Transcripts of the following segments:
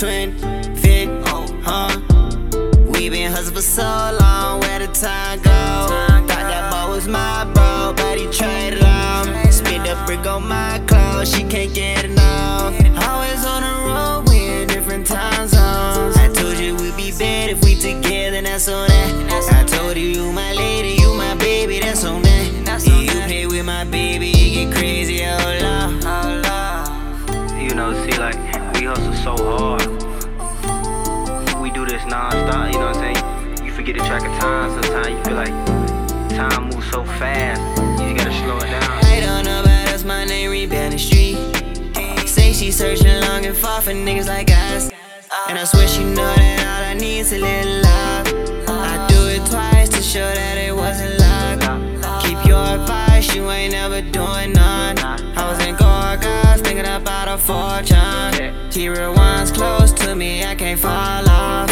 twin, fit, huh? We been hustling for so long, where the time go? Thought that boy was my bro, but he traded on. Spit the brick on my clothes, she can't get enough. Always on the road, we in different time zones. I told you we'd be better if we together, that's on that. I told you you my lady, you my baby, that's on that. Yeah, you play with my baby, it get crazy, oh oh lord. You know, see, like, we hustle so hard. This non-stop, you know what I'm saying? You forget the track of time sometimes. You feel like time moves so fast. You gotta slow it down. I don't know about us, my name rebound the street. Say she searching long and far for niggas like us. And I swear she know that all I need is a little love. I do it twice to show that it wasn't luck. Keep your advice, you ain't never doing none. I was in Gorgas, thinking about a fortune. He rewinds close to me, I can't fall off.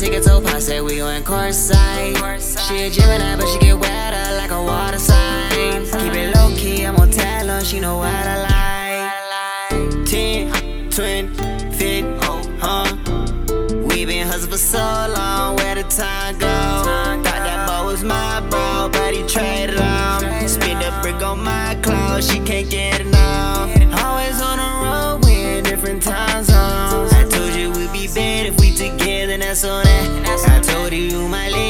She ran up a ticket to said we on course side. She a Gemini, but she get wetter like a water sign. Keep it low key, I'm gonna tell her she know what I like. Ten, twin, fit, oh, huh? We been hustling for so long, where the time go? Thought that boy was my bro, but he traded on. Spit the brick on my that's that. I told you you my lady,